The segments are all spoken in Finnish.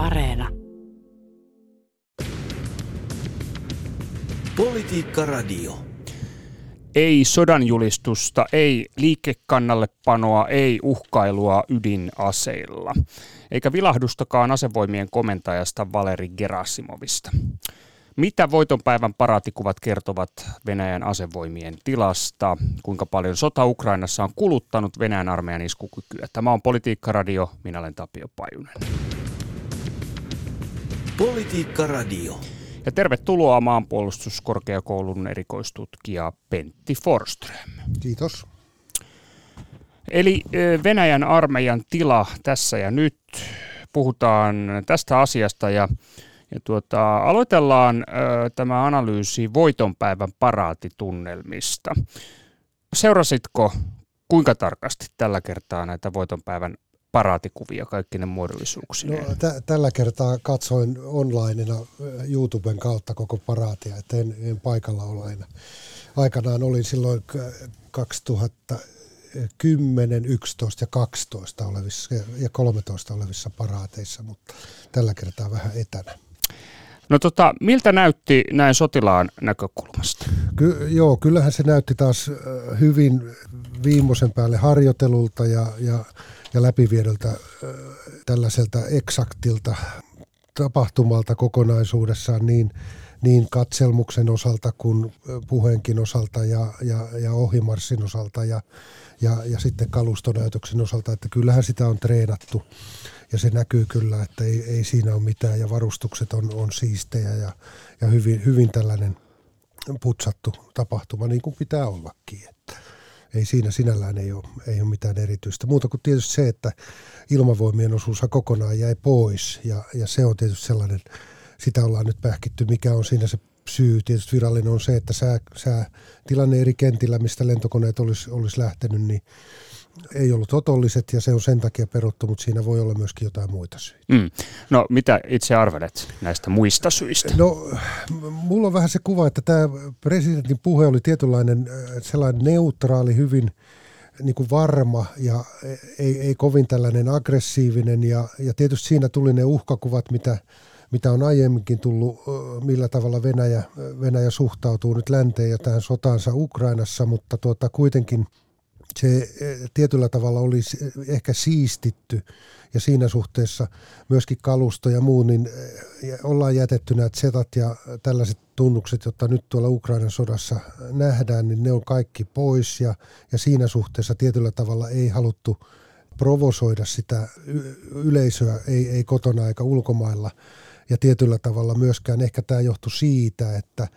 Areena. Politiikka Radio. Ei sodanjulistusta, ei liikekannallepanoa, ei uhkailua ydinaseilla, eikä vilahdustakaan asevoimien komentajasta Valeri Gerasimovista. Mitä voitonpäivän paraatikuvat kertovat Venäjän asevoimien tilasta? Kuinka paljon sota Ukrainassa on kuluttanut Venäjän armeijan iskukykyä? Tämä on Politiikka Radio. Minä olen Tapio Pajunen. Politiikka Radio. Ja tervetuloa maanpuolustuskorkeakoulun erikoistutkija Pentti Forström. Kiitos. Eli Venäjän armeijan tila tässä ja nyt. Puhutaan tästä asiasta ja, ja tuota, aloitellaan ö, tämä analyysi voitonpäivän paraatitunnelmista. Seurasitko kuinka tarkasti tällä kertaa näitä voitonpäivän paraatikuvia kaikki ne muodollisuuksineen? No, t- tällä kertaa katsoin onlineina YouTuben kautta koko paraatia, että en, en paikalla ole aina. Aikanaan olin silloin 2010, 11 ja 12 olevissa ja 13 olevissa paraateissa, mutta tällä kertaa vähän etänä. No tota, miltä näytti näin sotilaan näkökulmasta? Ky- joo, kyllähän se näytti taas hyvin viimeisen päälle harjoitelulta ja, ja ja läpiviedolta tällaiselta eksaktilta tapahtumalta kokonaisuudessaan niin, niin katselmuksen osalta kuin puheenkin osalta ja, ja, ja ohimarssin osalta ja, ja, ja sitten kalustonäytöksen osalta, että kyllähän sitä on treenattu ja se näkyy kyllä, että ei, ei siinä ole mitään ja varustukset on, on siistejä ja, ja hyvin, hyvin tällainen putsattu tapahtuma niin kuin pitää ollakin. Ei siinä sinällään ei ole, ei ole mitään erityistä. Muuta kuin tietysti se, että ilmavoimien osuus kokonaan jäi pois ja, ja se on tietysti sellainen, sitä ollaan nyt pähkitty, mikä on siinä se syy. Tietysti virallinen on se, että sää, sää tilanne eri kentillä, mistä lentokoneet olisi, olisi lähtenyt, niin ei ollut otolliset ja se on sen takia peruttu, mutta siinä voi olla myöskin jotain muita syitä. Mm. No mitä itse arvelet näistä muista syistä? No mulla on vähän se kuva, että tämä presidentin puhe oli tietynlainen äh, sellainen neutraali, hyvin niin kuin varma ja ei, ei kovin tällainen aggressiivinen ja, ja tietysti siinä tuli ne uhkakuvat, mitä, mitä on aiemminkin tullut, äh, millä tavalla Venäjä, Venäjä suhtautuu nyt länteen ja tähän sotaansa Ukrainassa, mutta tuota, kuitenkin – se eh, tietyllä tavalla oli ehkä siistitty ja siinä suhteessa myöskin kalusto ja muu, niin eh, ollaan jätetty nämä setat ja tällaiset tunnukset, jotta nyt tuolla Ukrainan sodassa nähdään, niin ne on kaikki pois ja, ja siinä suhteessa tietyllä tavalla ei haluttu provosoida sitä yleisöä, ei, ei kotona eikä ulkomailla. Ja tietyllä tavalla myöskään ehkä tämä johtui siitä, että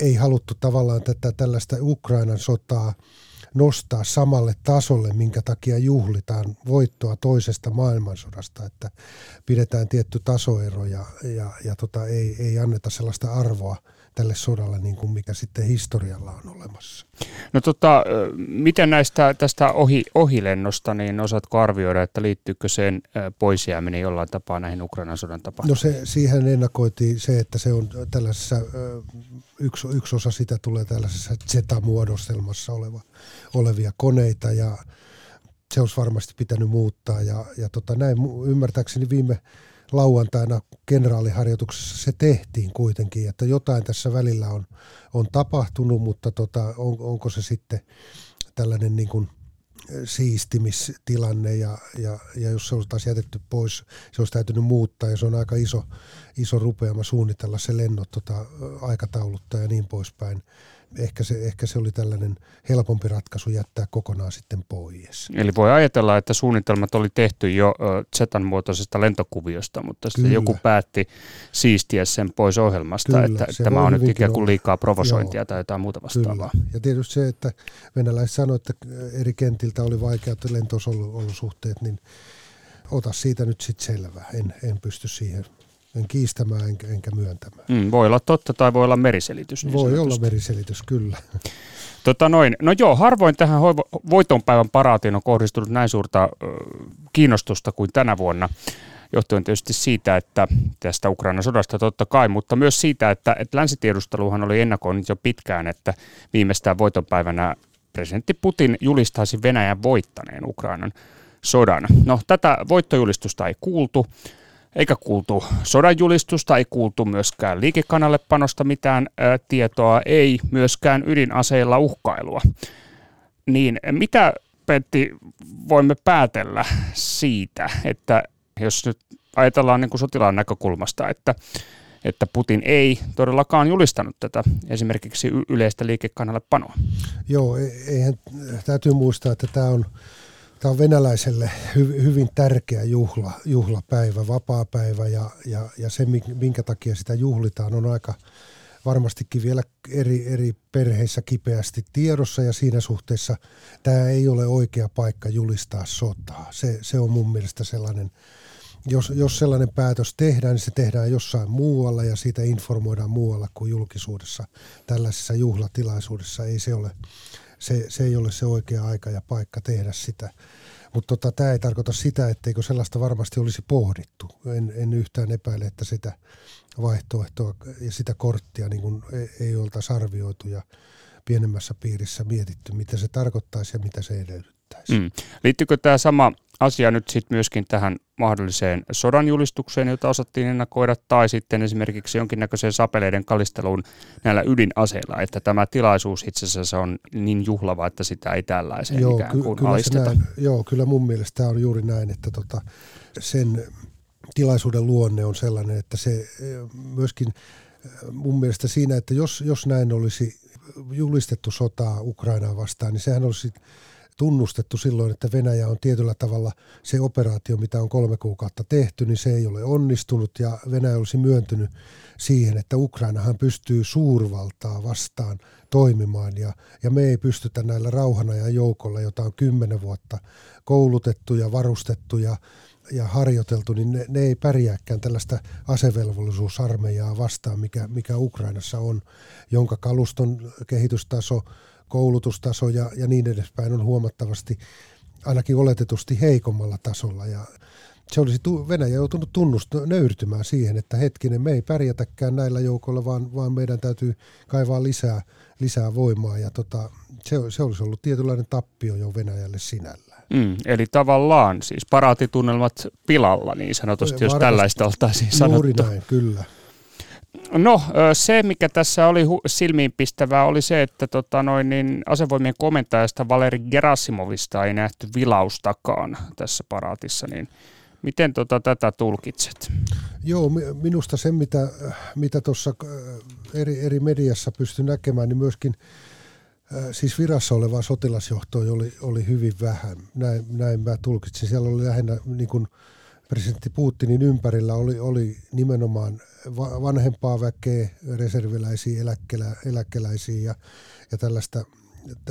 ei haluttu tavallaan tätä tällaista Ukrainan sotaa – nostaa samalle tasolle, minkä takia juhlitaan voittoa toisesta maailmansodasta, että pidetään tietty tasoero ja, ja, ja tota, ei, ei anneta sellaista arvoa tälle sodalle, niin kuin mikä sitten historialla on olemassa. No tota, miten näistä tästä ohi, ohilennosta, niin osaatko arvioida, että liittyykö sen poisjääminen jollain tapaa näihin Ukrainan sodan tapahtumiin? No se, siihen ennakoitiin se, että se on tällaisessa, yksi, yksi osa sitä tulee tällaisessa Z-muodostelmassa oleva, olevia koneita ja se olisi varmasti pitänyt muuttaa ja, ja tota, näin ymmärtääkseni viime lauantaina kenraaliharjoituksessa se tehtiin kuitenkin, että jotain tässä välillä on, on tapahtunut, mutta tota, on, onko se sitten tällainen niin kuin siistimistilanne ja, ja, ja jos se taas jätetty pois, se olisi täytynyt muuttaa ja se on aika iso, iso rupeama suunnitella se lennot tota, aikatauluttaa ja niin poispäin ehkä se, ehkä se oli tällainen helpompi ratkaisu jättää kokonaan sitten pois. Eli voi ajatella, että suunnitelmat oli tehty jo Zetan muotoisesta lentokuviosta, mutta sitten joku päätti siistiä sen pois ohjelmasta, Kyllä, että tämä on nyt ikään kuin liikaa provosointia Joo, tai jotain muuta vastaavaa. Kyllä. Ja tietysti se, että venäläiset sanoivat, että eri kentiltä oli vaikeat lentosolosuhteet, niin ota siitä nyt sitten selvää. En, en pysty siihen en kiistämään enkä, enkä myöntämään. Mm, voi olla totta tai voi olla meriselitys. Niin voi sanotusti. olla meriselitys, kyllä. Tota noin. No joo, harvoin tähän voitonpäivän paraatiin on kohdistunut näin suurta ö, kiinnostusta kuin tänä vuonna johtuen tietysti siitä, että tästä Ukrainan sodasta totta kai, mutta myös siitä, että, että länsitiedusteluhan oli ennakoinut jo pitkään, että viimeistään voitonpäivänä presidentti Putin julistaisi Venäjän voittaneen Ukrainan sodan. No tätä voittojulistusta ei kuultu. Eikä kuultu sodanjulistusta, ei kuultu myöskään liikekannallepanosta mitään ää, tietoa, ei myöskään ydinaseilla uhkailua. Niin mitä, Pentti, voimme päätellä siitä, että jos nyt ajatellaan niin kuin sotilaan näkökulmasta, että, että Putin ei todellakaan julistanut tätä esimerkiksi yleistä liikekannallepanoa? Joo, e-, eihän, täytyy muistaa, että tämä on Tämä on venäläiselle hy, hyvin tärkeä juhla, juhlapäivä, vapaapäivä ja, ja, ja se, minkä takia sitä juhlitaan, on aika varmastikin vielä eri, eri perheissä kipeästi tiedossa ja siinä suhteessa tämä ei ole oikea paikka julistaa sotaa. Se, se on mun mielestä sellainen, jos, jos sellainen päätös tehdään, niin se tehdään jossain muualla ja siitä informoidaan muualla kuin julkisuudessa. Tällaisessa juhlatilaisuudessa ei se ole se, se ei ole se oikea aika ja paikka tehdä sitä. Mutta tota, tämä ei tarkoita sitä, etteikö sellaista varmasti olisi pohdittu. En, en yhtään epäile, että sitä vaihtoehtoa ja sitä korttia niin kun ei, ei oltaisi arvioitu ja pienemmässä piirissä mietitty, mitä se tarkoittaisi ja mitä se edellyttäisi. Mm. Liittyykö tämä sama asia nyt sitten myöskin tähän mahdolliseen sodanjulistukseen, jota osattiin ennakoida, tai sitten esimerkiksi jonkinnäköiseen sapeleiden kalisteluun näillä ydinaseilla, että tämä tilaisuus itse asiassa on niin juhlava, että sitä ei tällaiseen joo, ikään kuin kyllä alisteta. Näin, joo, kyllä mun mielestä tämä on juuri näin, että tota, sen tilaisuuden luonne on sellainen, että se eh, myöskin eh, mun mielestä siinä, että jos, jos näin olisi julistettu sotaa Ukrainaa vastaan, niin sehän olisi tunnustettu silloin, että Venäjä on tietyllä tavalla se operaatio, mitä on kolme kuukautta tehty, niin se ei ole onnistunut ja Venäjä olisi myöntynyt siihen, että Ukrainahan pystyy suurvaltaa vastaan toimimaan ja, ja me ei pystytä näillä rauhanajan joukolla, jota on kymmenen vuotta koulutettu ja varustettu ja, ja harjoiteltu, niin ne, ne ei pärjääkään tällaista asevelvollisuusarmeijaa vastaan, mikä, mikä Ukrainassa on, jonka kaluston kehitystaso – koulutustaso ja, ja niin edespäin on huomattavasti ainakin oletetusti heikommalla tasolla. Ja se olisi Venäjä joutunut tunnusta, nöyrtymään siihen, että hetkinen, me ei pärjätäkään näillä joukoilla, vaan, vaan meidän täytyy kaivaa lisää, lisää voimaa. Ja tota, se, se olisi ollut tietynlainen tappio jo Venäjälle sinällään. Mm, eli tavallaan siis paraatitunnelmat pilalla niin sanotusti, jos tällaista oltaisiin sanottu. Juuri näin, kyllä. No se, mikä tässä oli silmiinpistävää, oli se, että tota noin, niin asevoimien komentajasta Valeri Gerasimovista ei nähty vilaustakaan tässä paraatissa, niin miten tota tätä tulkitset? Joo, minusta se, mitä, mitä tuossa eri, eri mediassa pystyi näkemään, niin myöskin siis virassa olevaa sotilasjohtoa oli, oli hyvin vähän. Näin, näin mä tulkitsin. Siellä oli lähinnä niin kuin, presidentti Putinin ympärillä oli, oli nimenomaan vanhempaa väkeä, reserviläisiä, eläkkelä, eläkeläisiä ja, ja tällaista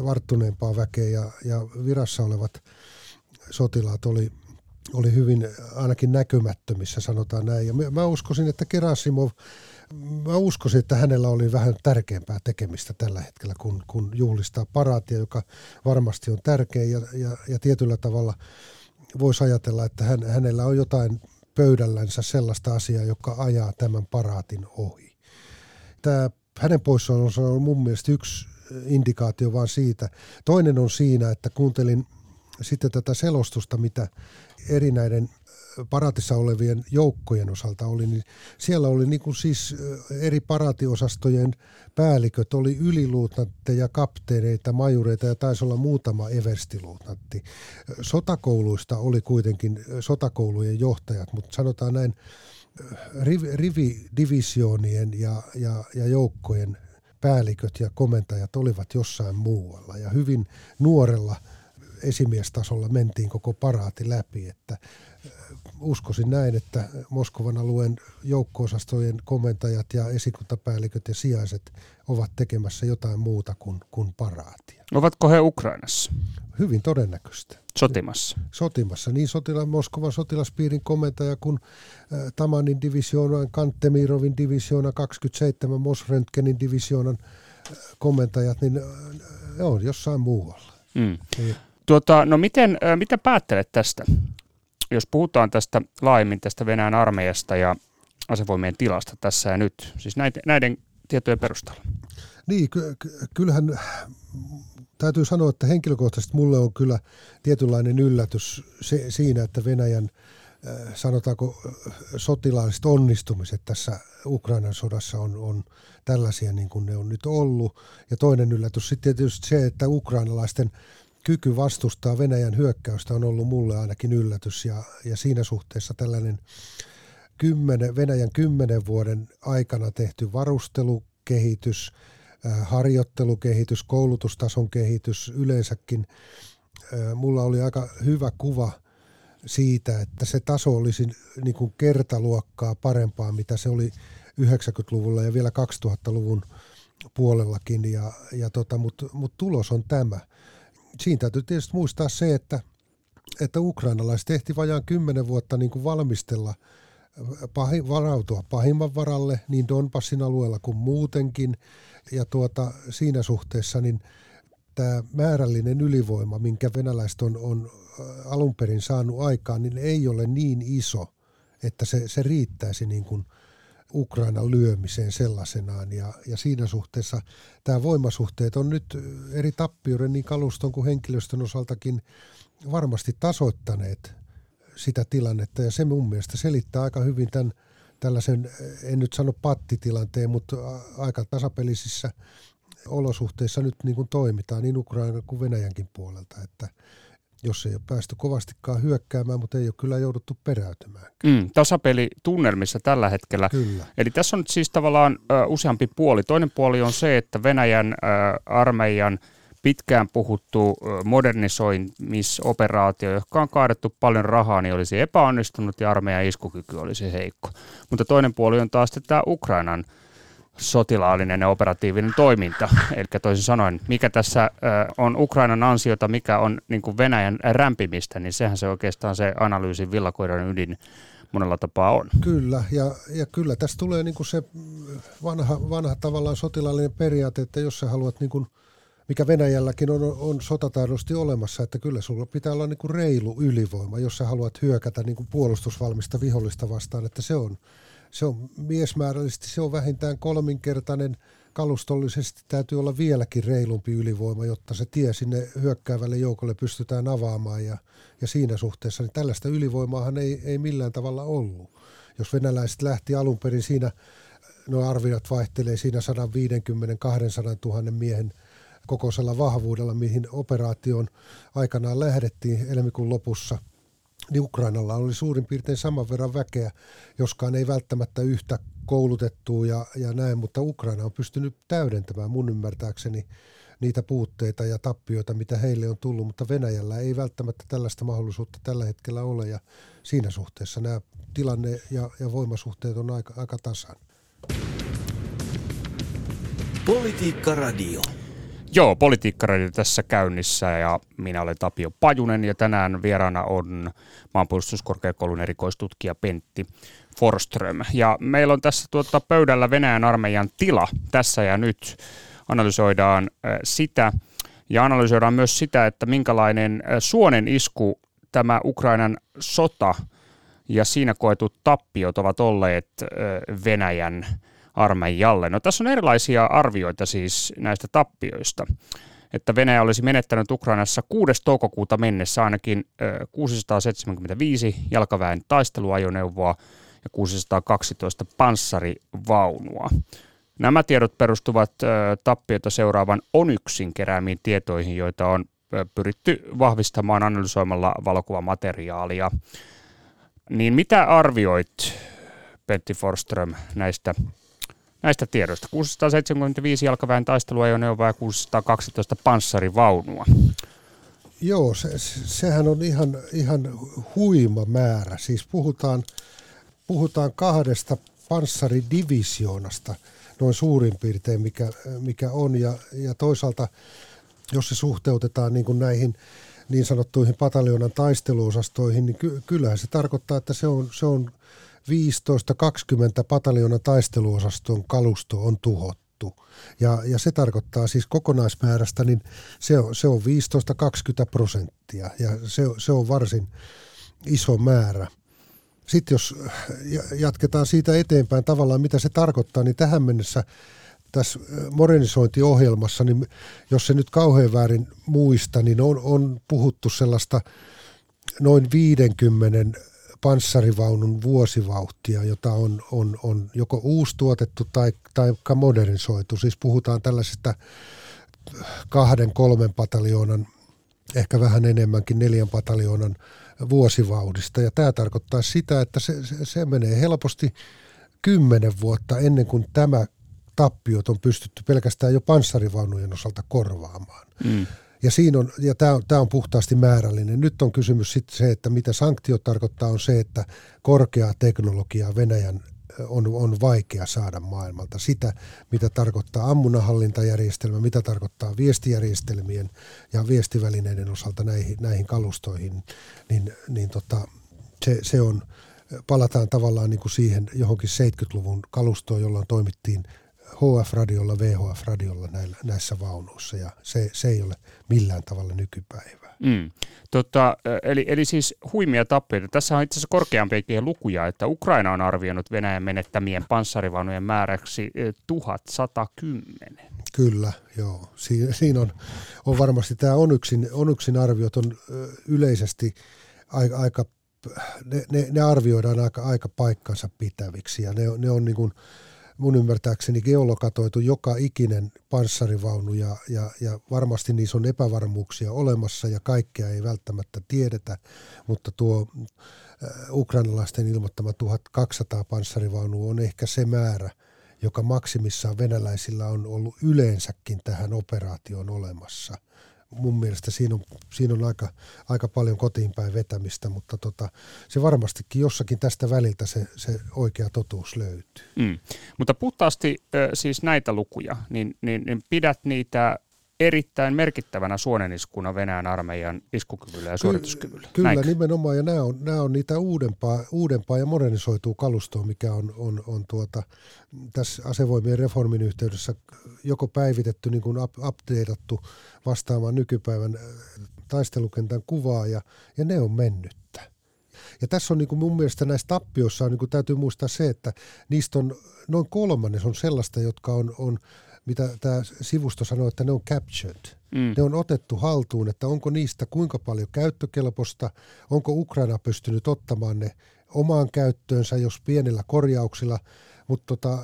varttuneempaa väkeä ja, ja virassa olevat sotilaat oli, oli hyvin ainakin näkymättömissä, sanotaan näin. Ja mä uskoisin, että Kerasimov, mä uskoisin, että hänellä oli vähän tärkeämpää tekemistä tällä hetkellä, kun, kun juhlistaa paraatia, joka varmasti on tärkeä ja, ja, ja tietyllä tavalla – voisi ajatella, että hän, hänellä on jotain pöydällänsä sellaista asiaa, joka ajaa tämän paraatin ohi. Tämä hänen poissaolonsa on mun mielestä yksi indikaatio vaan siitä. Toinen on siinä, että kuuntelin sitten tätä selostusta, mitä eri näiden paraatissa olevien joukkojen osalta oli, niin siellä oli niin kuin siis eri paraatiosastojen päälliköt, oli yliluutnantteja, kapteeneita, majureita ja taisi olla muutama everstiluutnantti. Sotakouluista oli kuitenkin sotakoulujen johtajat, mutta sanotaan näin, rividivisioonien ja, ja, ja joukkojen päälliköt ja komentajat olivat jossain muualla ja hyvin nuorella esimiestasolla mentiin koko paraati läpi, että uskoisin näin, että Moskovan alueen joukko-osastojen komentajat ja esikuntapäälliköt ja sijaiset ovat tekemässä jotain muuta kuin, kuin paraatia. Ovatko he Ukrainassa? Hyvin todennäköistä. Sotimassa? Sotimassa. Niin sotila, Moskovan sotilaspiirin komentaja kuin äh, Tamanin divisioonan, Kantemirovin divisioona, 27 Mosröntgenin divisioonan äh, komentajat, niin äh, on jossain muualla. Mm. Niin. Tuota, no miten, mitä päättelet tästä? Jos puhutaan tästä laajemmin tästä Venäjän armeijasta ja asevoimien tilasta tässä ja nyt, siis näiden, näiden tietojen perusteella. Niin, ky- kyllähän täytyy sanoa, että henkilökohtaisesti mulle on kyllä tietynlainen yllätys se, siinä, että Venäjän sanotaanko sotilaalliset onnistumiset tässä Ukrainan sodassa on, on tällaisia niin kuin ne on nyt ollut. Ja toinen yllätys sitten tietysti se, että ukrainalaisten kyky vastustaa Venäjän hyökkäystä on ollut mulle ainakin yllätys ja, ja siinä suhteessa tällainen kymmenen, Venäjän kymmenen vuoden aikana tehty varustelukehitys, harjoittelukehitys, koulutustason kehitys yleensäkin. Mulla oli aika hyvä kuva siitä, että se taso olisi niin kuin kertaluokkaa parempaa, mitä se oli 90-luvulla ja vielä 2000-luvun puolellakin, ja, ja tota, mutta mut tulos on tämä. Siinä täytyy tietysti muistaa se, että, että ukrainalaiset tehti vajaan kymmenen vuotta niin kuin valmistella, pahi, varautua pahimman varalle niin Donbassin alueella kuin muutenkin, ja tuota, siinä suhteessa niin tämä määrällinen ylivoima, minkä venäläiset on, on alun perin saanut aikaan, niin ei ole niin iso, että se, se riittäisi niin kuin – Ukrainan lyömiseen sellaisenaan. Ja, ja siinä suhteessa tämä voimasuhteet on nyt eri tappioiden niin kaluston kuin henkilöstön osaltakin varmasti tasoittaneet sitä tilannetta. Ja se mun mielestä selittää aika hyvin tämän tällaisen, en nyt sano pattitilanteen, mutta aika tasapelisissä olosuhteissa nyt niin kuin toimitaan niin Ukraina kuin Venäjänkin puolelta. Että, jos ei ole päästy kovastikaan hyökkäämään, mutta ei ole kyllä jouduttu peräytymään. Mm, tasapeli tunnelmissa tällä hetkellä. Kyllä. Eli tässä on nyt siis tavallaan ö, useampi puoli. Toinen puoli on se, että Venäjän ö, armeijan pitkään puhuttu modernisoimisoperaatio, joka on kaadettu paljon rahaa, niin olisi epäonnistunut ja armeijan iskukyky olisi heikko. Mutta toinen puoli on taas tämä Ukrainan sotilaallinen ja operatiivinen toiminta. Eli toisin sanoen, mikä tässä on Ukrainan ansiota, mikä on niin kuin Venäjän rämpimistä, niin sehän se oikeastaan se analyysin villakoiran ydin monella tapaa on. Kyllä, ja, ja kyllä tässä tulee niin kuin se vanha, vanha tavallaan sotilaallinen periaate, että jos sä haluat, niin kuin, mikä Venäjälläkin on, on sotataidosti olemassa, että kyllä sulla pitää olla niin kuin reilu ylivoima, jos sä haluat hyökätä niin kuin puolustusvalmista vihollista vastaan, että se on, se on miesmäärällisesti se on vähintään kolminkertainen, kalustollisesti täytyy olla vieläkin reilumpi ylivoima, jotta se tie sinne hyökkäävälle joukolle pystytään avaamaan. Ja, ja siinä suhteessa niin tällaista ylivoimaahan ei, ei millään tavalla ollut. Jos venäläiset lähti alun perin siinä, nuo arviot vaihtelee siinä 150-200 000 miehen kokoisella vahvuudella, mihin operaation aikanaan lähdettiin helmikuun lopussa – niin Ukrainalla oli suurin piirtein saman verran väkeä, joskaan ei välttämättä yhtä koulutettua ja, ja näin, mutta Ukraina on pystynyt täydentämään mun ymmärtääkseni niitä puutteita ja tappioita, mitä heille on tullut, mutta Venäjällä ei välttämättä tällaista mahdollisuutta tällä hetkellä ole ja siinä suhteessa nämä tilanne ja, ja voimasuhteet on aika, aika tasan. Politiikka Radio. Joo, politiikkaradio tässä käynnissä ja minä olen Tapio Pajunen ja tänään vieraana on maanpuolustuskorkeakoulun erikoistutkija Pentti Forström. Ja meillä on tässä tuota pöydällä Venäjän armeijan tila tässä ja nyt. Analysoidaan sitä ja analysoidaan myös sitä, että minkälainen suonen isku tämä Ukrainan sota ja siinä koetut tappiot ovat olleet Venäjän armeijalle. No tässä on erilaisia arvioita siis näistä tappioista, että Venäjä olisi menettänyt Ukrainassa 6. toukokuuta mennessä ainakin 675 jalkaväen taisteluajoneuvoa ja 612 panssarivaunua. Nämä tiedot perustuvat tappioita seuraavan Onyksin keräämiin tietoihin, joita on pyritty vahvistamaan analysoimalla valokuvamateriaalia. Niin mitä arvioit, Pentti Forström, näistä näistä tiedoista. 675 jalkaväen taisteluajoneuvoa ja 612 panssarivaunua. Joo, se, sehän on ihan, ihan huima määrä. Siis puhutaan, puhutaan kahdesta panssaridivisioonasta noin suurin piirtein, mikä, mikä on. Ja, ja toisaalta, jos se suhteutetaan niin kuin näihin niin sanottuihin pataljoonan taisteluosastoihin, niin ky, kyllähän se tarkoittaa, että se on, se on 15-20 pataljoonan taisteluosaston kalusto on tuhottu. Ja, ja se tarkoittaa siis kokonaismäärästä, niin se on, se on 15-20 prosenttia ja se, se on varsin iso määrä. Sitten jos jatketaan siitä eteenpäin tavallaan, mitä se tarkoittaa, niin tähän mennessä tässä modernisointiohjelmassa, niin jos se nyt kauhean väärin muista, niin on, on puhuttu sellaista noin 50 panssarivaunun vuosivauhtia, jota on, on, on joko uusi tuotettu tai, tai modernisoitu. Siis puhutaan tällaisesta kahden, kolmen pataljoonan, ehkä vähän enemmänkin neljän pataljoonan vuosivauhdista. Ja tämä tarkoittaa sitä, että se, se, se menee helposti kymmenen vuotta ennen kuin tämä tappiot on pystytty pelkästään jo panssarivaunujen osalta korvaamaan. Mm. Ja, siinä on, ja tämä, on, tämä on puhtaasti määrällinen. Nyt on kysymys sitten se, että mitä sanktiot tarkoittaa, on se, että korkeaa teknologiaa Venäjän on, on vaikea saada maailmalta. Sitä, mitä tarkoittaa ammunahallintajärjestelmä, mitä tarkoittaa viestijärjestelmien ja viestivälineiden osalta näihin, näihin kalustoihin, niin, niin tota, se, se on, palataan tavallaan niin kuin siihen johonkin 70-luvun kalustoon, jolloin toimittiin HF-radiolla, VHF-radiolla näillä, näissä vaunuissa ja se, se ei ole millään tavalla nykypäivää. Mm. Tota, eli, eli siis huimia tappioita. Tässä on itse asiassa korkeampiakin lukuja, että Ukraina on arvioinut Venäjän menettämien panssarivaunujen määräksi 1110. Kyllä, joo. Si- siinä on, on varmasti tämä Onyksin, Onyksin arviot on yleisesti aika, aika ne, ne, ne arvioidaan aika, aika paikkansa pitäviksi ja ne, ne on niin kuin, mun ymmärtääkseni geolokatoitu joka ikinen panssarivaunu ja, ja, ja varmasti niissä on epävarmuuksia olemassa ja kaikkea ei välttämättä tiedetä, mutta tuo äh, ukrainalaisten ilmoittama 1200 panssarivaunua on ehkä se määrä, joka maksimissaan venäläisillä on ollut yleensäkin tähän operaatioon olemassa – mun mielestä siinä on, siinä on aika, aika paljon kotiin päin vetämistä, mutta tota, se varmastikin jossakin tästä väliltä se, se oikea totuus löytyy. Mm. Mutta puhtaasti siis näitä lukuja, niin, niin, niin pidät niitä erittäin merkittävänä suoneniskuna Venäjän armeijan iskukyvyllä ja suorituskyvyllä. Kyllä, Näinkö? nimenomaan, ja nämä on, nämä on niitä uudempaa, uudempaa ja modernisoitua kalustoa, mikä on, on, on tuota, tässä asevoimien reformin yhteydessä joko päivitetty, niin kuin updateattu vastaamaan nykypäivän äh, taistelukentän kuvaa, ja, ja ne on mennyttä. Ja tässä on niin kuin mun mielestä näissä tappioissa on, niin kuin täytyy muistaa se, että niistä on noin kolmannes on sellaista, jotka on, on mitä tämä sivusto sanoo, että ne on captured. Mm. Ne on otettu haltuun, että onko niistä kuinka paljon käyttökelpoista, onko Ukraina pystynyt ottamaan ne omaan käyttöönsä, jos pienellä korjauksilla, mutta tota,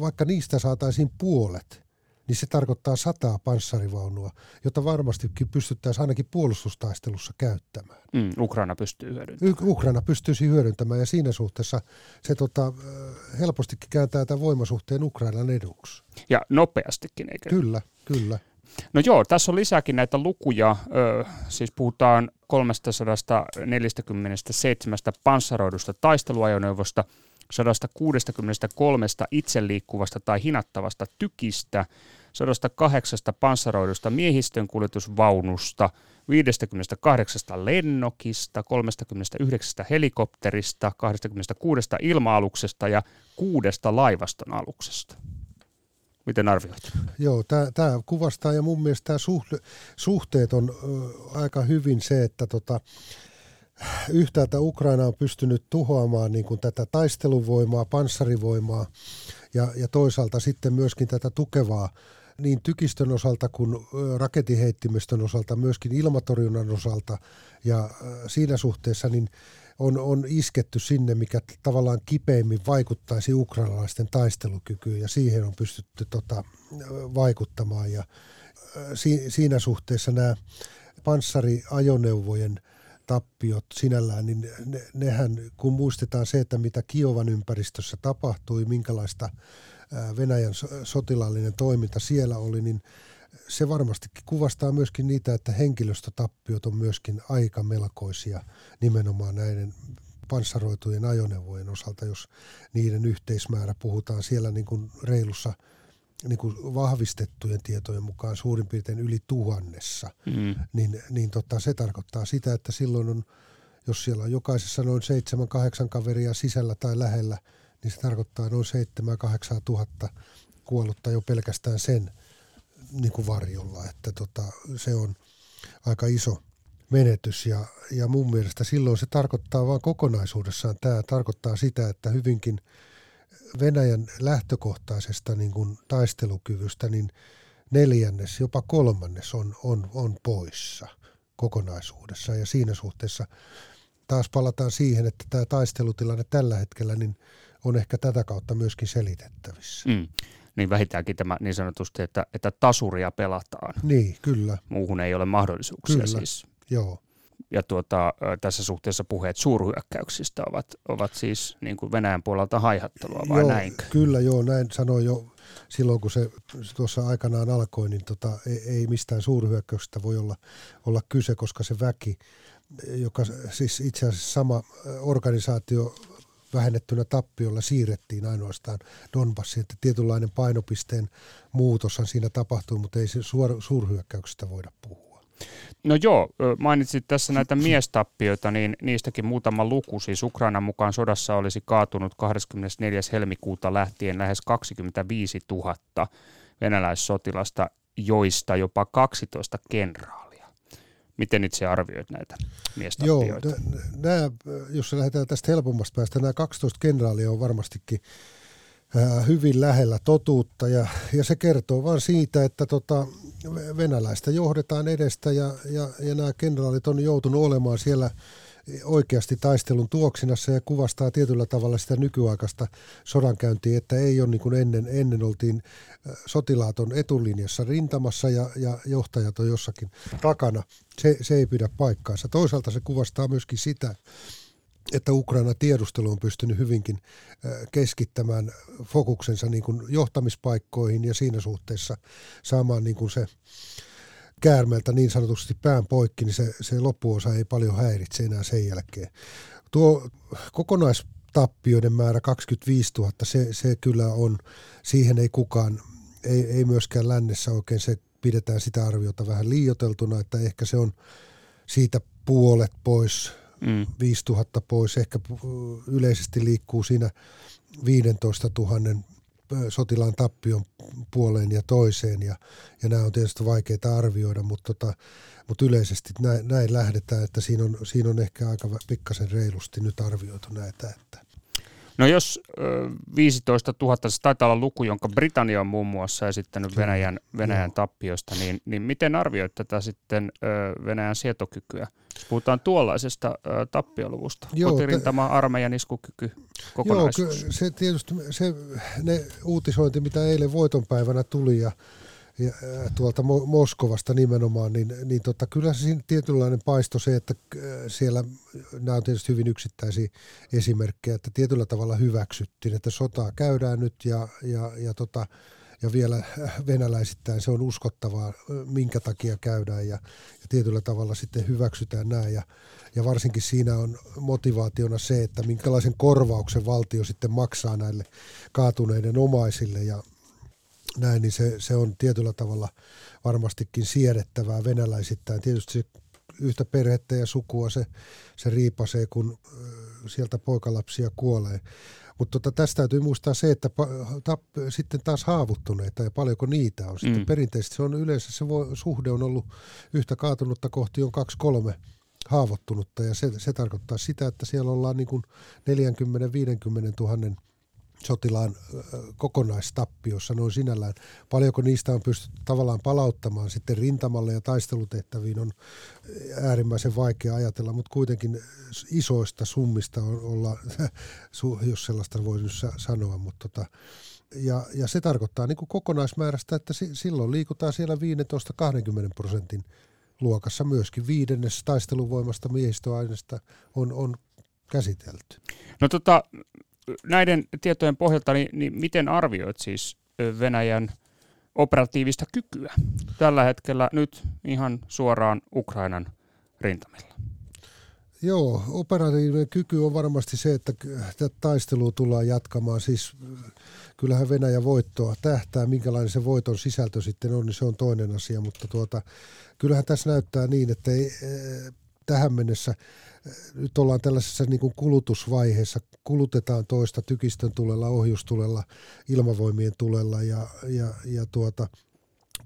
vaikka niistä saataisiin puolet, niin se tarkoittaa sataa panssarivaunua, jota varmastikin pystyttäisiin ainakin puolustustaistelussa käyttämään. Mm, Ukraina pystyy hyödyntämään. Y- Ukraina pystyisi hyödyntämään ja siinä suhteessa se tota, helpostikin kääntää tämän voimasuhteen Ukrainan eduksi. Ja nopeastikin, eikö? Kyllä, kyllä. No joo, tässä on lisääkin näitä lukuja. Ö, siis puhutaan 347 panssaroidusta taisteluajoneuvosta, 163 itse liikkuvasta tai hinattavasta tykistä, 108 panssaroidusta miehistön kuljetusvaunusta, 58 lennokista, 39 helikopterista, 26 ilma-aluksesta ja kuudesta laivaston aluksesta. Miten arvioit? Joo, tämä kuvastaa ja mun mielestä tämä suhte, suhteet on ö, aika hyvin se, että tota, yhtäältä Ukraina on pystynyt tuhoamaan niin kuin tätä taisteluvoimaa, panssarivoimaa ja, ja toisaalta sitten myöskin tätä tukevaa niin tykistön osalta kuin raketiheittimistön osalta, myöskin ilmatorjunnan osalta. Ja siinä suhteessa niin on, on isketty sinne, mikä tavallaan kipeimmin vaikuttaisi ukrainalaisten taistelukykyyn. Ja siihen on pystytty tota, vaikuttamaan. Ja si, siinä suhteessa nämä panssariajoneuvojen tappiot sinällään, niin ne, nehän, kun muistetaan se, että mitä Kiovan ympäristössä tapahtui, minkälaista Venäjän sotilaallinen toiminta siellä oli, niin se varmastikin kuvastaa myöskin niitä, että henkilöstötappiot on myöskin aika melkoisia nimenomaan näiden panssaroitujen ajoneuvojen osalta, jos niiden yhteismäärä puhutaan siellä niin kuin reilussa niin kuin vahvistettujen tietojen mukaan suurin piirtein yli tuhannessa, mm. niin, niin tota, se tarkoittaa sitä, että silloin on, jos siellä on jokaisessa noin seitsemän, kahdeksan kaveria sisällä tai lähellä, niin se tarkoittaa noin 7-8 tuhatta kuollutta jo pelkästään sen niin kuin varjolla, että tota, se on aika iso menetys. Ja, ja mun mielestä silloin se tarkoittaa vain kokonaisuudessaan, tämä tarkoittaa sitä, että hyvinkin Venäjän lähtökohtaisesta niin kuin taistelukyvystä niin neljännes, jopa kolmannes on, on, on poissa kokonaisuudessa. Ja siinä suhteessa taas palataan siihen, että tämä taistelutilanne tällä hetkellä niin on ehkä tätä kautta myöskin selitettävissä. Mm. Niin vähintäänkin tämä niin sanotusti, että, että tasuria pelataan. Niin, kyllä. Muuhun ei ole mahdollisuuksia Kyllä. siis. Joo. Ja tuota, tässä suhteessa puheet suurhyökkäyksistä ovat, ovat siis niin kuin Venäjän puolelta haihattelua vai joo, näinkö? Kyllä joo, näin sanoi jo silloin, kun se tuossa aikanaan alkoi, niin tota, ei, ei mistään suurhyökkäyksestä voi olla, olla kyse, koska se väki, joka siis itse asiassa sama organisaatio vähennettynä tappiolla siirrettiin ainoastaan Donbassiin, että tietynlainen painopisteen muutoshan siinä tapahtui, mutta ei se suor, suurhyökkäyksestä voida puhua. No joo, mainitsit tässä näitä miestappioita, niin niistäkin muutama luku. Siis Ukrainan mukaan sodassa olisi kaatunut 24. helmikuuta lähtien lähes 25 000 venäläissotilasta, joista jopa 12 kenraalia. Miten itse arvioit näitä Joo, miestappioita? nämä, jos lähdetään tästä helpommasta päästä, nämä 12 kenraalia on varmastikin hyvin lähellä totuutta ja, ja se kertoo vain siitä, että tota, venäläistä johdetaan edestä ja, ja, ja nämä kenraalit on joutunut olemaan siellä oikeasti taistelun tuoksinassa ja kuvastaa tietyllä tavalla sitä nykyaikaista sodankäyntiä, että ei ole niin kuin ennen, ennen oltiin äh, sotilaat on etulinjassa rintamassa ja, ja johtajat on jossakin takana. Se, se ei pidä paikkaansa. Toisaalta se kuvastaa myöskin sitä, että Ukraina tiedustelu on pystynyt hyvinkin äh, keskittämään fokuksensa niin kuin johtamispaikkoihin ja siinä suhteessa saamaan niin kuin se käärmeeltä niin sanotusti pään poikki, niin se, se loppuosa ei paljon häiritse enää sen jälkeen. Tuo kokonaistappioiden määrä 25 000, se, se kyllä on, siihen ei kukaan, ei, ei myöskään lännessä oikein se pidetään sitä arviota vähän liioteltuna, että ehkä se on siitä puolet pois, Mm. 5000 pois, ehkä yleisesti liikkuu siinä 15 000 sotilaan tappion puoleen ja toiseen, ja, ja nämä on tietysti vaikeita arvioida, mutta, tota, mutta yleisesti näin, näin lähdetään, että siinä on, siinä on ehkä aika pikkasen reilusti nyt arvioitu näitä, että No jos ö, 15 000, se taitaa olla luku, jonka Britannia on muun muassa esittänyt Venäjän, Venäjän joo. tappiosta, niin, niin miten arvioit tätä sitten Venäjän sietokykyä? Puhutaan tuollaisesta tappioluvusta, Joo, kotirintama, armeijan iskukyky, Joo, kokonaisuus. kyllä se tietysti se, ne uutisointi, mitä eilen voitonpäivänä tuli ja, ja tuolta Mo- Moskovasta nimenomaan, niin, niin tota, kyllä se tietynlainen paisto se, että siellä, nämä on tietysti hyvin yksittäisiä esimerkkejä, että tietyllä tavalla hyväksyttiin, että sotaa käydään nyt ja, ja, ja tota, ja vielä venäläisittäin se on uskottavaa, minkä takia käydään ja, ja tietyllä tavalla sitten hyväksytään nämä ja, ja varsinkin siinä on motivaationa se, että minkälaisen korvauksen valtio sitten maksaa näille kaatuneiden omaisille ja näin, niin se, se on tietyllä tavalla varmastikin siedettävää venäläisittäin. Tietysti se yhtä perhettä ja sukua se, se riipasee, kun sieltä poikalapsia kuolee. Mutta tota, tästä täytyy muistaa se, että pa- tap, sitten taas haavuttuneita ja paljonko niitä on. Sitten Mm. perinteisesti se on yleensä se voi, suhde on ollut yhtä kaatunutta kohti on kaksi kolme haavoittunutta ja se, se tarkoittaa sitä, että siellä ollaan niin kuin 40-50 000 sotilaan kokonaistappiossa noin sinällään. Paljonko niistä on pystytty tavallaan palauttamaan sitten rintamalle ja taistelutehtäviin on äärimmäisen vaikea ajatella, mutta kuitenkin isoista summista on olla, jos sellaista voi nyt sa- sanoa, mutta tota, ja, ja se tarkoittaa niin kuin kokonaismäärästä, että si- silloin liikutaan siellä 15-20 prosentin luokassa myöskin viidennes taisteluvoimasta miehistöaineesta on, on käsitelty. No tota, näiden tietojen pohjalta, niin, niin miten arvioit siis Venäjän operatiivista kykyä tällä hetkellä nyt ihan suoraan Ukrainan rintamilla? Joo, operatiivinen kyky on varmasti se, että taistelua tullaan jatkamaan. Siis äh, kyllähän Venäjä voittoa tähtää, minkälainen se voiton sisältö sitten on, niin se on toinen asia, mutta tuota, kyllähän tässä näyttää niin, että ei, äh, tähän mennessä nyt ollaan tällaisessa niin kuin kulutusvaiheessa, kulutetaan toista tykistön tulella, ohjustulella, ilmavoimien tulella ja, ja, ja tuota,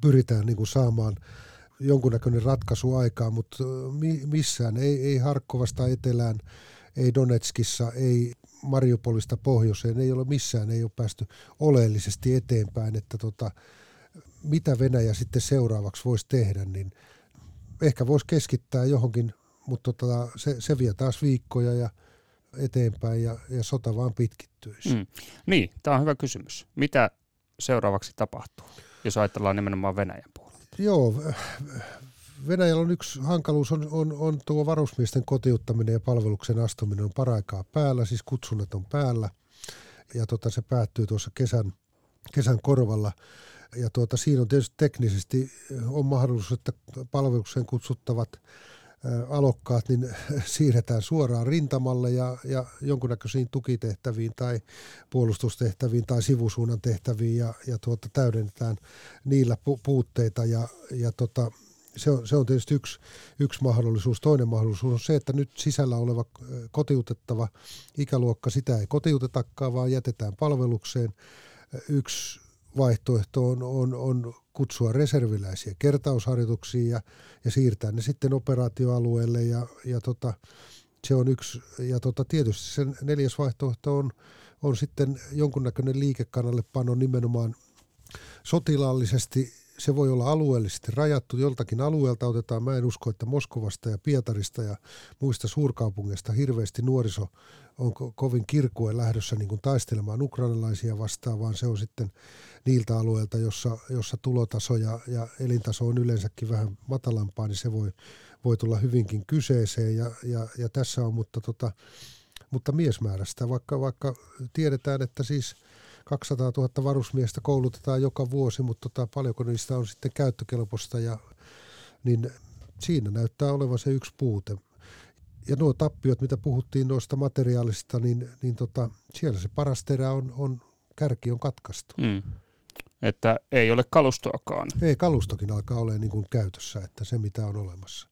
pyritään niin kuin saamaan jonkunnäköinen ratkaisu aikaan, mutta missään, ei, ei Harkkovasta etelään, ei Donetskissa, ei Mariupolista pohjoiseen, ei ole missään, ei ole päästy oleellisesti eteenpäin, että tota, mitä Venäjä sitten seuraavaksi voisi tehdä, niin ehkä voisi keskittää johonkin mutta tota, se, se vie taas viikkoja ja eteenpäin ja, ja sota vaan pitkittyisi. Mm. Niin, tämä on hyvä kysymys. Mitä seuraavaksi tapahtuu, jos ajatellaan nimenomaan Venäjän puolella? Joo, Venäjällä on yksi hankaluus, on, on, on tuo varusmiesten kotiuttaminen ja palveluksen astuminen on paraikaa päällä, siis kutsunnat on päällä. Ja tota, se päättyy tuossa kesän, kesän korvalla. Ja tuota, siinä on tietysti teknisesti on mahdollisuus, että palvelukseen kutsuttavat alokkaat niin siirretään suoraan rintamalle ja, ja jonkunnäköisiin tukitehtäviin tai puolustustehtäviin tai sivusuunnan tehtäviin ja, ja tuota, täydennetään niillä pu- puutteita ja, ja tota, se on, se on tietysti yksi, yksi mahdollisuus. Toinen mahdollisuus on se, että nyt sisällä oleva kotiutettava ikäluokka, sitä ei kotiutetakaan, vaan jätetään palvelukseen. Yksi vaihtoehto on, on, on kutsua reserviläisiä kertausharjoituksiin ja, ja siirtää ne sitten operaatioalueelle ja, ja tota, se on yksi. Ja tota, tietysti sen neljäs vaihtoehto on, on sitten jonkunnäköinen liikekannallepano nimenomaan sotilaallisesti se voi olla alueellisesti rajattu. Joltakin alueelta otetaan, mä en usko, että Moskovasta ja Pietarista ja muista suurkaupungeista hirveästi nuoriso on ko- kovin kirkuen lähdössä niin kuin taistelemaan ukrainalaisia vastaan, vaan se on sitten niiltä alueilta, jossa, jossa tulotaso ja, ja elintaso on yleensäkin vähän matalampaa, niin se voi, voi tulla hyvinkin kyseeseen. Ja, ja, ja tässä on, mutta, tota, mutta miesmäärästä, vaikka, vaikka tiedetään, että siis – 200 000 varusmiestä koulutetaan joka vuosi, mutta tota, paljonko niistä on sitten käyttökelpoista ja niin siinä näyttää olevan se yksi puute. Ja nuo tappiot, mitä puhuttiin noista materiaalista, niin, niin tota, siellä se paras terä on, on, kärki on katkaistu. Mm. Että ei ole kalustoakaan. Ei, kalustokin alkaa olla niin kuin käytössä, että se mitä on olemassa.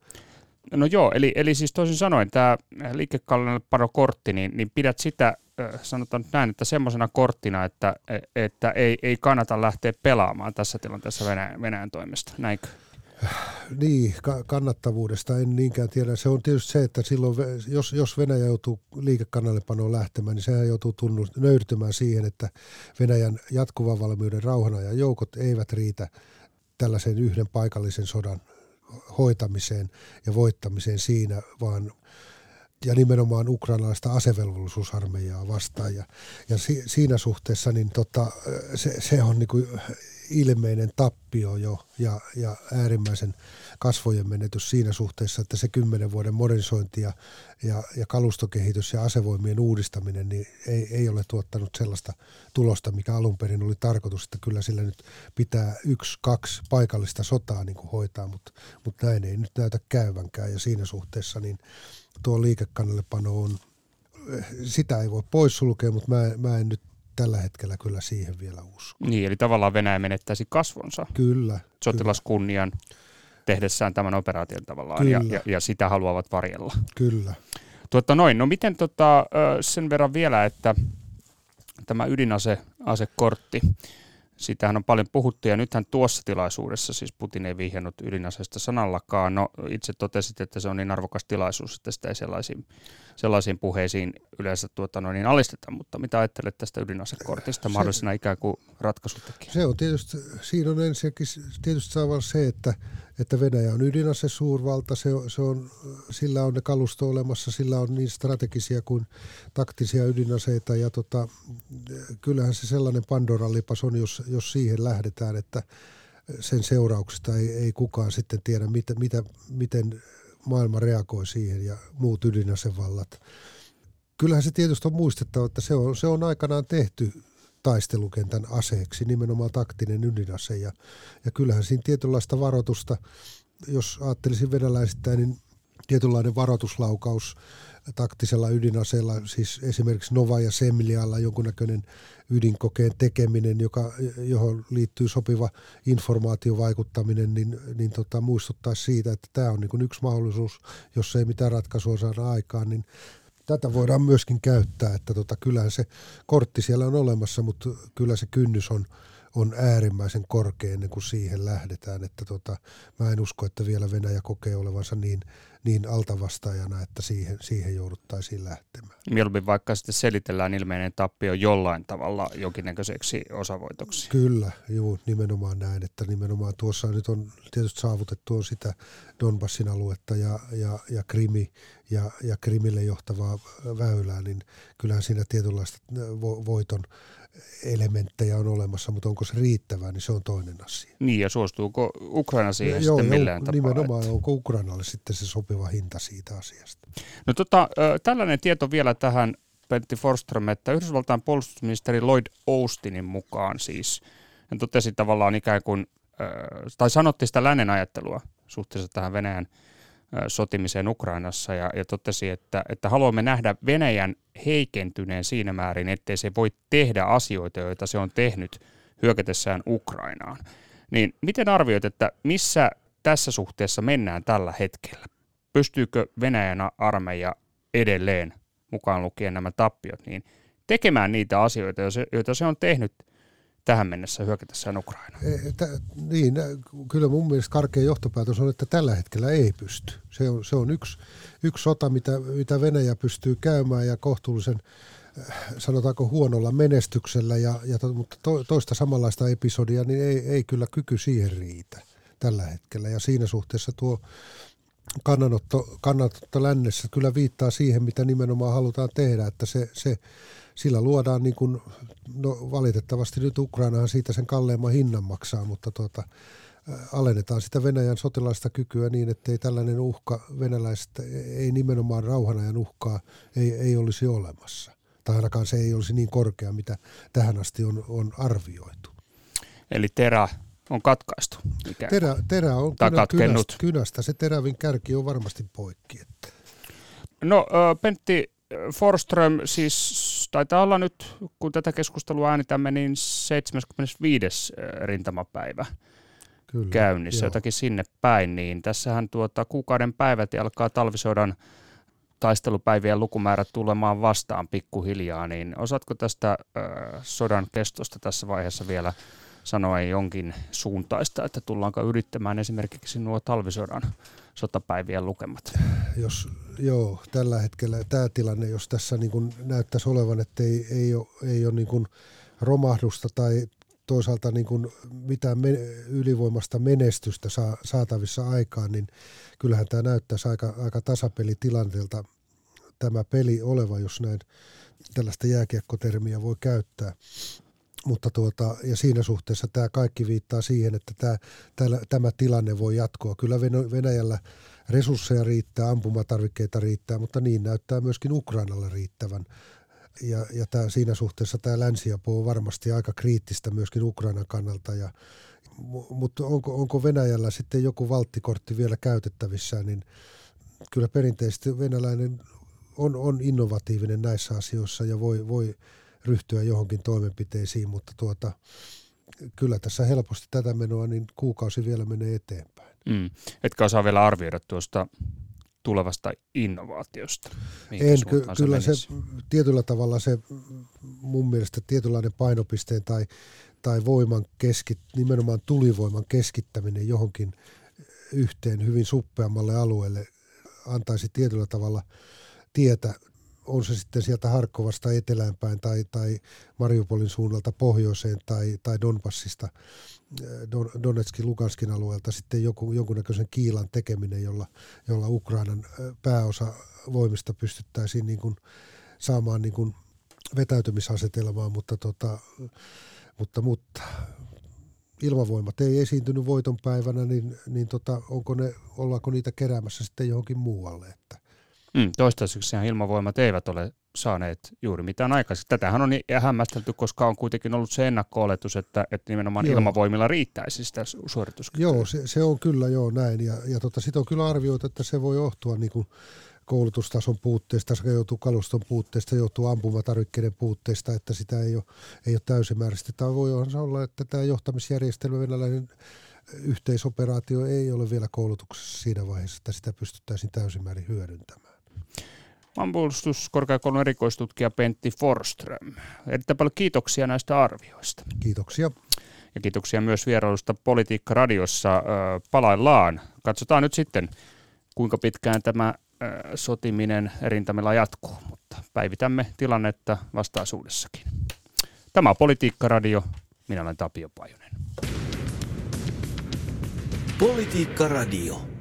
No joo, eli, eli siis toisin sanoen tämä liikekannallepanokortti, niin, niin pidät sitä sanotaan nyt näin, että semmoisena korttina, että, että ei, ei kannata lähteä pelaamaan tässä tilanteessa Venäjän, Venäjän toimesta, näinkö? Niin, kannattavuudesta en niinkään tiedä. Se on tietysti se, että silloin, jos, jos Venäjä joutuu liikekannallepanoon lähtemään, niin sehän joutuu tunnust, nöyrtymään siihen, että Venäjän jatkuvan valmiuden rauhanajan joukot eivät riitä tällaisen yhden paikallisen sodan hoitamiseen ja voittamiseen siinä, vaan ja nimenomaan ukrainalaista asevelvollisuusarmeijaa vastaan. Ja, ja si, siinä suhteessa niin tota, se, se on niin kuin ilmeinen tappio jo ja, ja äärimmäisen kasvojen menetys siinä suhteessa, että se kymmenen vuoden modernisointi ja, ja, ja kalustokehitys ja asevoimien uudistaminen niin ei, ei ole tuottanut sellaista tulosta, mikä alun perin oli tarkoitus, että kyllä sillä nyt pitää yksi, kaksi paikallista sotaa niin kuin hoitaa, mutta, mutta näin ei nyt näytä käyvänkään. Ja siinä suhteessa niin tuo liikekannallepano on, sitä ei voi poissulkea, mutta mä, mä en nyt tällä hetkellä kyllä siihen vielä usko. Niin, eli tavallaan Venäjä menettäisi kasvonsa. Kyllä. Sotilaskunnian tehdessään tämän operaation tavallaan, kyllä. ja, ja, ja sitä haluavat varjella. Kyllä. Tuota noin, no miten tota, sen verran vielä, että tämä ydinasekortti, Sitähän on paljon puhuttu ja nythän tuossa tilaisuudessa siis Putin ei vihjannut ydinaseesta sanallakaan. No itse totesit, että se on niin arvokas tilaisuus, että sitä ei sellaisiin, sellaisiin puheisiin yleensä tuota, no niin alisteta, mutta mitä ajattelet tästä ydinasekortista mahdollisena ikään kuin ratkaisutekijä? Se on tietysti, siinä on ensinnäkin tietysti saa se, että että Venäjä on ydinase suurvalta, se se on, sillä on ne kalusto olemassa, sillä on niin strategisia kuin taktisia ydinaseita ja tota, kyllähän se sellainen Pandoran lipas on, jos, jos siihen lähdetään, että sen seurauksista ei, ei kukaan sitten tiedä, mitä, mitä, miten maailma reagoi siihen ja muut ydinasevallat. Kyllähän se tietysti on muistettava, että se on, se on aikanaan tehty taistelukentän aseeksi, nimenomaan taktinen ydinase. Ja, ja kyllähän siinä tietynlaista varoitusta, jos ajattelisin venäläistä, niin tietynlainen varoituslaukaus taktisella ydinaseella, siis esimerkiksi Nova ja Semlialla jonkunnäköinen ydinkokeen tekeminen, joka, johon liittyy sopiva informaatiovaikuttaminen, niin, niin tota, muistuttaisi siitä, että tämä on niin yksi mahdollisuus, jos ei mitään ratkaisua saada aikaan, niin tätä voidaan myöskin käyttää, että tota, kyllähän se kortti siellä on olemassa, mutta kyllä se kynnys on, on äärimmäisen korkea ennen kuin siihen lähdetään. Että tota, mä en usko, että vielä Venäjä kokee olevansa niin niin altavastaajana, että siihen, siihen jouduttaisiin lähtemään. Mieluummin vaikka sitten selitellään ilmeinen tappio jollain tavalla jonkinnäköiseksi osavoitoksi. Kyllä, juu, nimenomaan näin, että nimenomaan tuossa nyt on tietysti saavutettu on sitä Donbassin aluetta ja, ja, ja Krimi ja, ja Krimille johtavaa väylää, niin kyllähän siinä tietynlaista vo, voiton elementtejä on olemassa, mutta onko se riittävää, niin se on toinen asia. Niin, ja suostuuko Ukraina siihen Joo, sitten millään tapaa? Nimenomaan, että... onko Ukrainalle sitten se sopiva hinta siitä asiasta? No tota, tällainen tieto vielä tähän, Pentti Forström, että Yhdysvaltain puolustusministeri Lloyd Austinin mukaan siis, hän totesi tavallaan ikään kuin, tai sanotti sitä lännen ajattelua suhteessa tähän Venäjän sotimiseen Ukrainassa ja, ja totesi, että, että haluamme nähdä Venäjän heikentyneen siinä määrin, ettei se voi tehdä asioita, joita se on tehnyt hyökätessään Ukrainaan. Niin miten arvioit, että missä tässä suhteessa mennään tällä hetkellä? Pystyykö Venäjän armeija edelleen, mukaan lukien nämä tappiot, niin tekemään niitä asioita, joita se on tehnyt – tähän mennessä hyökätessään Ukraina? E, niin, kyllä mun mielestä karkea johtopäätös on, että tällä hetkellä ei pysty. Se on, se on yksi, yksi sota, mitä, mitä Venäjä pystyy käymään ja kohtuullisen äh, sanotaanko huonolla menestyksellä, ja, ja to, mutta to, toista samanlaista episodia, niin ei, ei kyllä kyky siihen riitä tällä hetkellä. Ja siinä suhteessa tuo kannanotto, kannanotto lännessä kyllä viittaa siihen, mitä nimenomaan halutaan tehdä, että se, se sillä luodaan, niin kuin, no valitettavasti nyt Ukrainahan siitä sen kalleimman hinnan maksaa, mutta tuota, alennetaan sitä Venäjän sotilaista kykyä niin, että ei tällainen uhka venäläistä, ei nimenomaan rauhanajan uhkaa, ei, ei olisi olemassa. Tai ainakaan se ei olisi niin korkea, mitä tähän asti on, on arvioitu. Eli terä on katkaistu. Terä, terä on kynästä, kynästä. Se terävin kärki on varmasti poikki. Että. No Pentti Forström siis taitaa olla nyt, kun tätä keskustelua äänitämme, niin 75. rintamapäivä Kyllä, käynnissä, joo. jotakin sinne päin, niin tässähän tuota, kuukauden päivät alkaa talvisodan taistelupäivien lukumäärät tulemaan vastaan pikkuhiljaa, niin osaatko tästä äh, sodan kestosta tässä vaiheessa vielä sanoa jonkin suuntaista, että tullaanko yrittämään esimerkiksi nuo talvisodan sotapäivien lukemat? Jos, joo, tällä hetkellä tämä tilanne, jos tässä niin kuin näyttäisi olevan, että ei, ei ole, ei ole niin kuin romahdusta tai toisaalta niin kuin mitään me, ylivoimasta menestystä saa, saatavissa aikaan, niin kyllähän tämä näyttäisi aika, aika tasapelitilanteelta tämä peli oleva, jos näin tällaista jääkiekkotermiä voi käyttää. Mutta tuota, ja siinä suhteessa tämä kaikki viittaa siihen, että tämä, tämä, tämä tilanne voi jatkoa. Kyllä Venäjällä resursseja riittää, ampumatarvikkeita riittää, mutta niin näyttää myöskin Ukrainalle riittävän. Ja, ja tämä, siinä suhteessa tämä länsiapu on varmasti aika kriittistä myöskin Ukrainan kannalta. Ja, mutta onko, onko Venäjällä sitten joku valttikortti vielä käytettävissä, niin kyllä perinteisesti venäläinen on, on innovatiivinen näissä asioissa ja voi, voi ryhtyä johonkin toimenpiteisiin, mutta tuota, kyllä tässä helposti tätä menoa, niin kuukausi vielä menee eteenpäin. Mm. Etkä osaa vielä arvioida tuosta tulevasta innovaatiosta? En, ky- kyllä se, se tietyllä tavalla se mun mielestä tietynlainen painopisteen tai, tai voiman keskit, nimenomaan tulivoiman keskittäminen johonkin yhteen hyvin suppeammalle alueelle antaisi tietyllä tavalla tietä on se sitten sieltä Harkkovasta eteläänpäin tai, tai Mariupolin suunnalta pohjoiseen tai, tai Donbassista, äh, Don, Donetskin, Luganskin alueelta sitten joku, jonkunnäköisen kiilan tekeminen, jolla, jolla Ukrainan äh, pääosa voimista pystyttäisiin niin kuin saamaan niin kuin vetäytymisasetelmaa, mutta, tota, mutta, mutta ilmavoimat ei esiintynyt voiton päivänä, niin, niin tota, onko ne, ollaanko niitä keräämässä sitten johonkin muualle, että Mm, toistaiseksi ilmavoimat eivät ole saaneet juuri mitään aikaiseksi. Tätähän on hämmästelty, koska on kuitenkin ollut se ennakko-oletus, että, että nimenomaan joo. ilmavoimilla riittäisi sitä suorituskykyä. Joo, se, se on kyllä joo näin. Ja, ja tota, sitten on kyllä arvioitu, että se voi johtua niin kuin koulutustason puutteesta, se joutuu kaluston puutteesta, joutuu ampumatarvikkeiden puutteesta, että sitä ei ole, ei ole täysimääräisesti. Tai voi olla, että tämä johtamisjärjestelmä venäläinen yhteisoperaatio ei ole vielä koulutuksessa siinä vaiheessa, että sitä pystyttäisiin täysimäärin hyödyntämään. Maanpuolustuskorkeakoulun erikoistutkija Pentti Forström. Erittäin paljon kiitoksia näistä arvioista. Kiitoksia. Ja kiitoksia myös vierailusta Politiikka Radiossa. Palaillaan. Katsotaan nyt sitten, kuinka pitkään tämä sotiminen erintämillä jatkuu, mutta päivitämme tilannetta vastaisuudessakin. Tämä on Politiikka Radio. Minä olen Tapio Pajunen. Politiikka Radio.